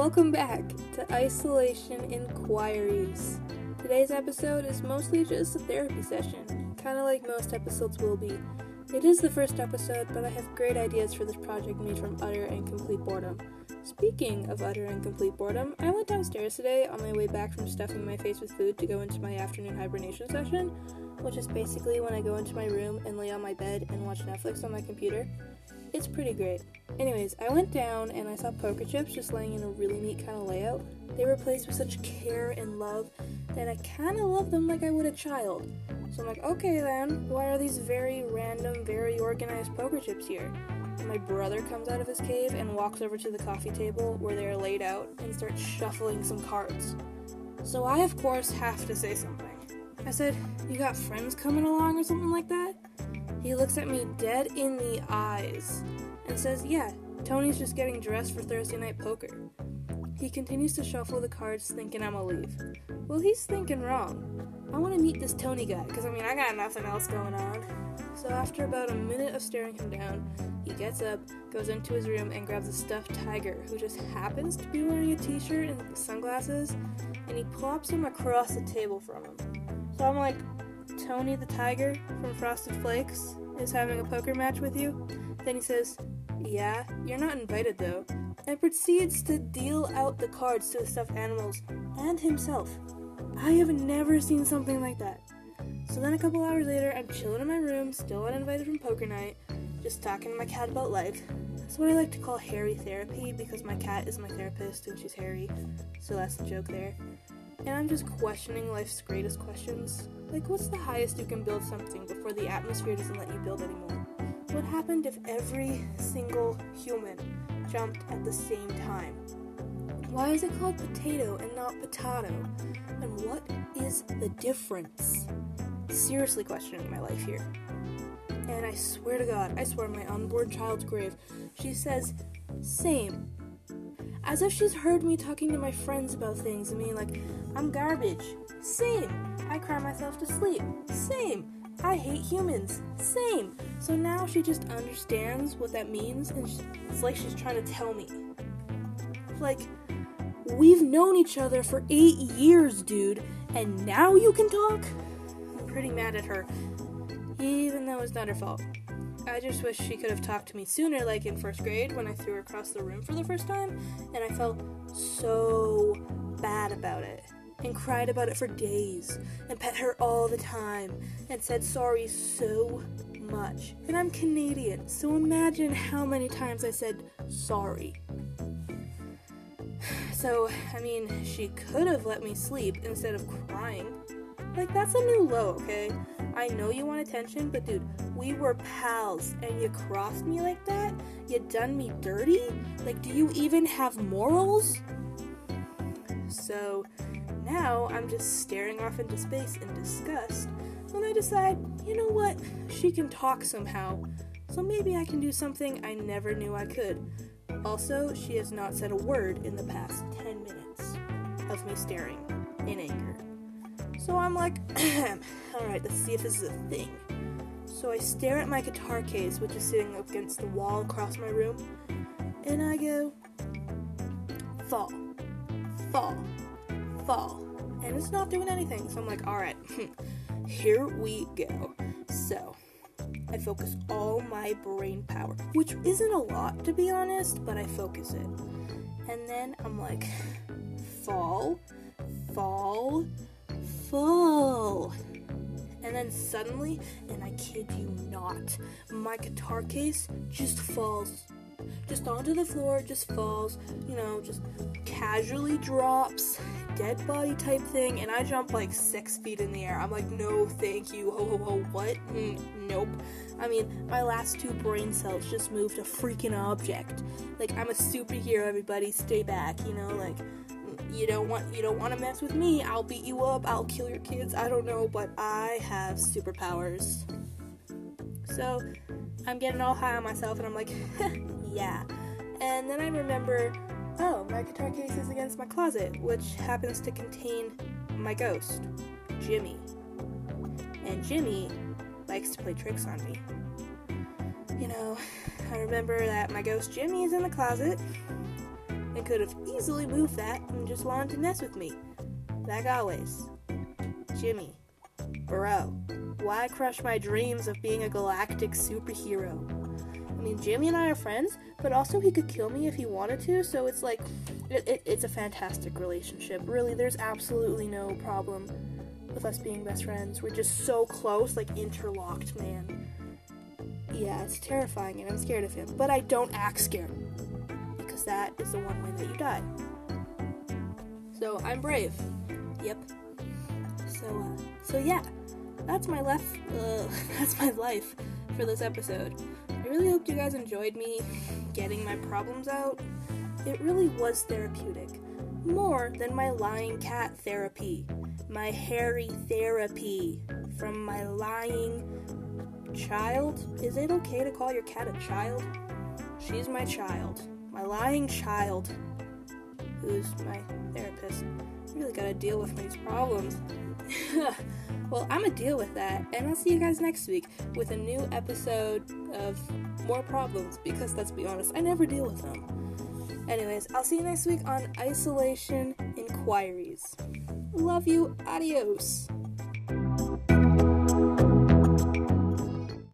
Welcome back to Isolation Inquiries. Today's episode is mostly just a therapy session, kind of like most episodes will be. It is the first episode, but I have great ideas for this project made from utter and complete boredom. Speaking of utter and complete boredom, I went downstairs today on my way back from stuffing my face with food to go into my afternoon hibernation session, which is basically when I go into my room and lay on my bed and watch Netflix on my computer. It's pretty great. Anyways, I went down and I saw poker chips just laying in a really neat kind of layout. They were placed with such care and love that I kind of love them like I would a child. So I'm like, okay then, why are these very random, very organized poker chips here? My brother comes out of his cave and walks over to the coffee table where they are laid out and starts shuffling some cards. So I, of course, have to say something. I said, You got friends coming along or something like that? He looks at me dead in the eyes and says, Yeah, Tony's just getting dressed for Thursday night poker. He continues to shuffle the cards, thinking I'm gonna leave. Well, he's thinking wrong. I want to meet this Tony guy, because I mean, I got nothing else going on. So, after about a minute of staring him down, he gets up, goes into his room, and grabs a stuffed tiger who just happens to be wearing a t shirt and sunglasses, and he plops him across the table from him. So, I'm like, Tony the Tiger from Frosted Flakes is having a poker match with you? Then he says, Yeah, you're not invited though, and proceeds to deal out the cards to the stuffed animals and himself. I have never seen something like that. So then a couple hours later, I'm chilling in my room, still uninvited from poker night, just talking to my cat about life. That's what I like to call hairy therapy because my cat is my therapist and she's hairy, so that's the joke there. And I'm just questioning life's greatest questions. Like, what's the highest you can build something before the atmosphere doesn't let you build anymore? What happened if every single human jumped at the same time? Why is it called potato and not potato? And what is the difference? Seriously questioning my life here. And I swear to God, I swear my unborn child's grave, she says, same. As if she's heard me talking to my friends about things and being like, I'm garbage. Same. I cry myself to sleep. Same. I hate humans. Same. So now she just understands what that means, and it's like she's trying to tell me. Like, we've known each other for eight years, dude, and now you can talk? I'm pretty mad at her, even though it's not her fault. I just wish she could have talked to me sooner, like in first grade when I threw her across the room for the first time, and I felt so bad about it and cried about it for days and pet her all the time and said sorry so much. And I'm Canadian, so imagine how many times I said sorry. So, I mean, she could have let me sleep instead of crying. Like, that's a new low, okay? I know you want attention, but dude, we were pals and you crossed me like that? You done me dirty? Like, do you even have morals? So, now I'm just staring off into space in disgust when I decide, you know what, she can talk somehow, so maybe I can do something I never knew I could. Also, she has not said a word in the past 10 minutes of me staring. So I'm like, alright, let's see if this is a thing. So I stare at my guitar case, which is sitting up against the wall across my room, and I go, fall, fall, fall. And it's not doing anything. So I'm like, alright, here we go. So I focus all my brain power, which isn't a lot to be honest, but I focus it. And then I'm like, fall, fall, fall. And then suddenly, and I kid you not, my guitar case just falls. Just onto the floor, just falls, you know, just casually drops, dead body type thing, and I jump like six feet in the air. I'm like, no, thank you. Ho ho ho, what? Mm, nope. I mean, my last two brain cells just moved a freaking object. Like, I'm a superhero, everybody, stay back, you know, like you don't want you don't want to mess with me. I'll beat you up. I'll kill your kids. I don't know, but I have superpowers. So I'm getting all high on myself, and I'm like, yeah. And then I remember, oh, my guitar case is against my closet, which happens to contain my ghost, Jimmy. And Jimmy likes to play tricks on me. You know, I remember that my ghost Jimmy is in the closet, and could have easily moved that and just wanted to mess with me. Like always. Jimmy. Bro. Why crush my dreams of being a galactic superhero? I mean, Jimmy and I are friends, but also he could kill me if he wanted to, so it's like, it, it, it's a fantastic relationship. Really, there's absolutely no problem with us being best friends. We're just so close, like interlocked, man. Yeah, it's terrifying and I'm scared of him, but I don't act scared because that is the one way that you die. So I'm brave. Yep. So, uh, so yeah, that's my left. Uh, that's my life for this episode. I really hope you guys enjoyed me getting my problems out. It really was therapeutic, more than my lying cat therapy, my hairy therapy from my lying child. Is it okay to call your cat a child? She's my child my lying child, who's my therapist, really gotta deal with these problems. well, I'm gonna deal with that, and I'll see you guys next week with a new episode of more problems because let's be honest, I never deal with them. Anyways, I'll see you next week on Isolation Inquiries. Love you, adios.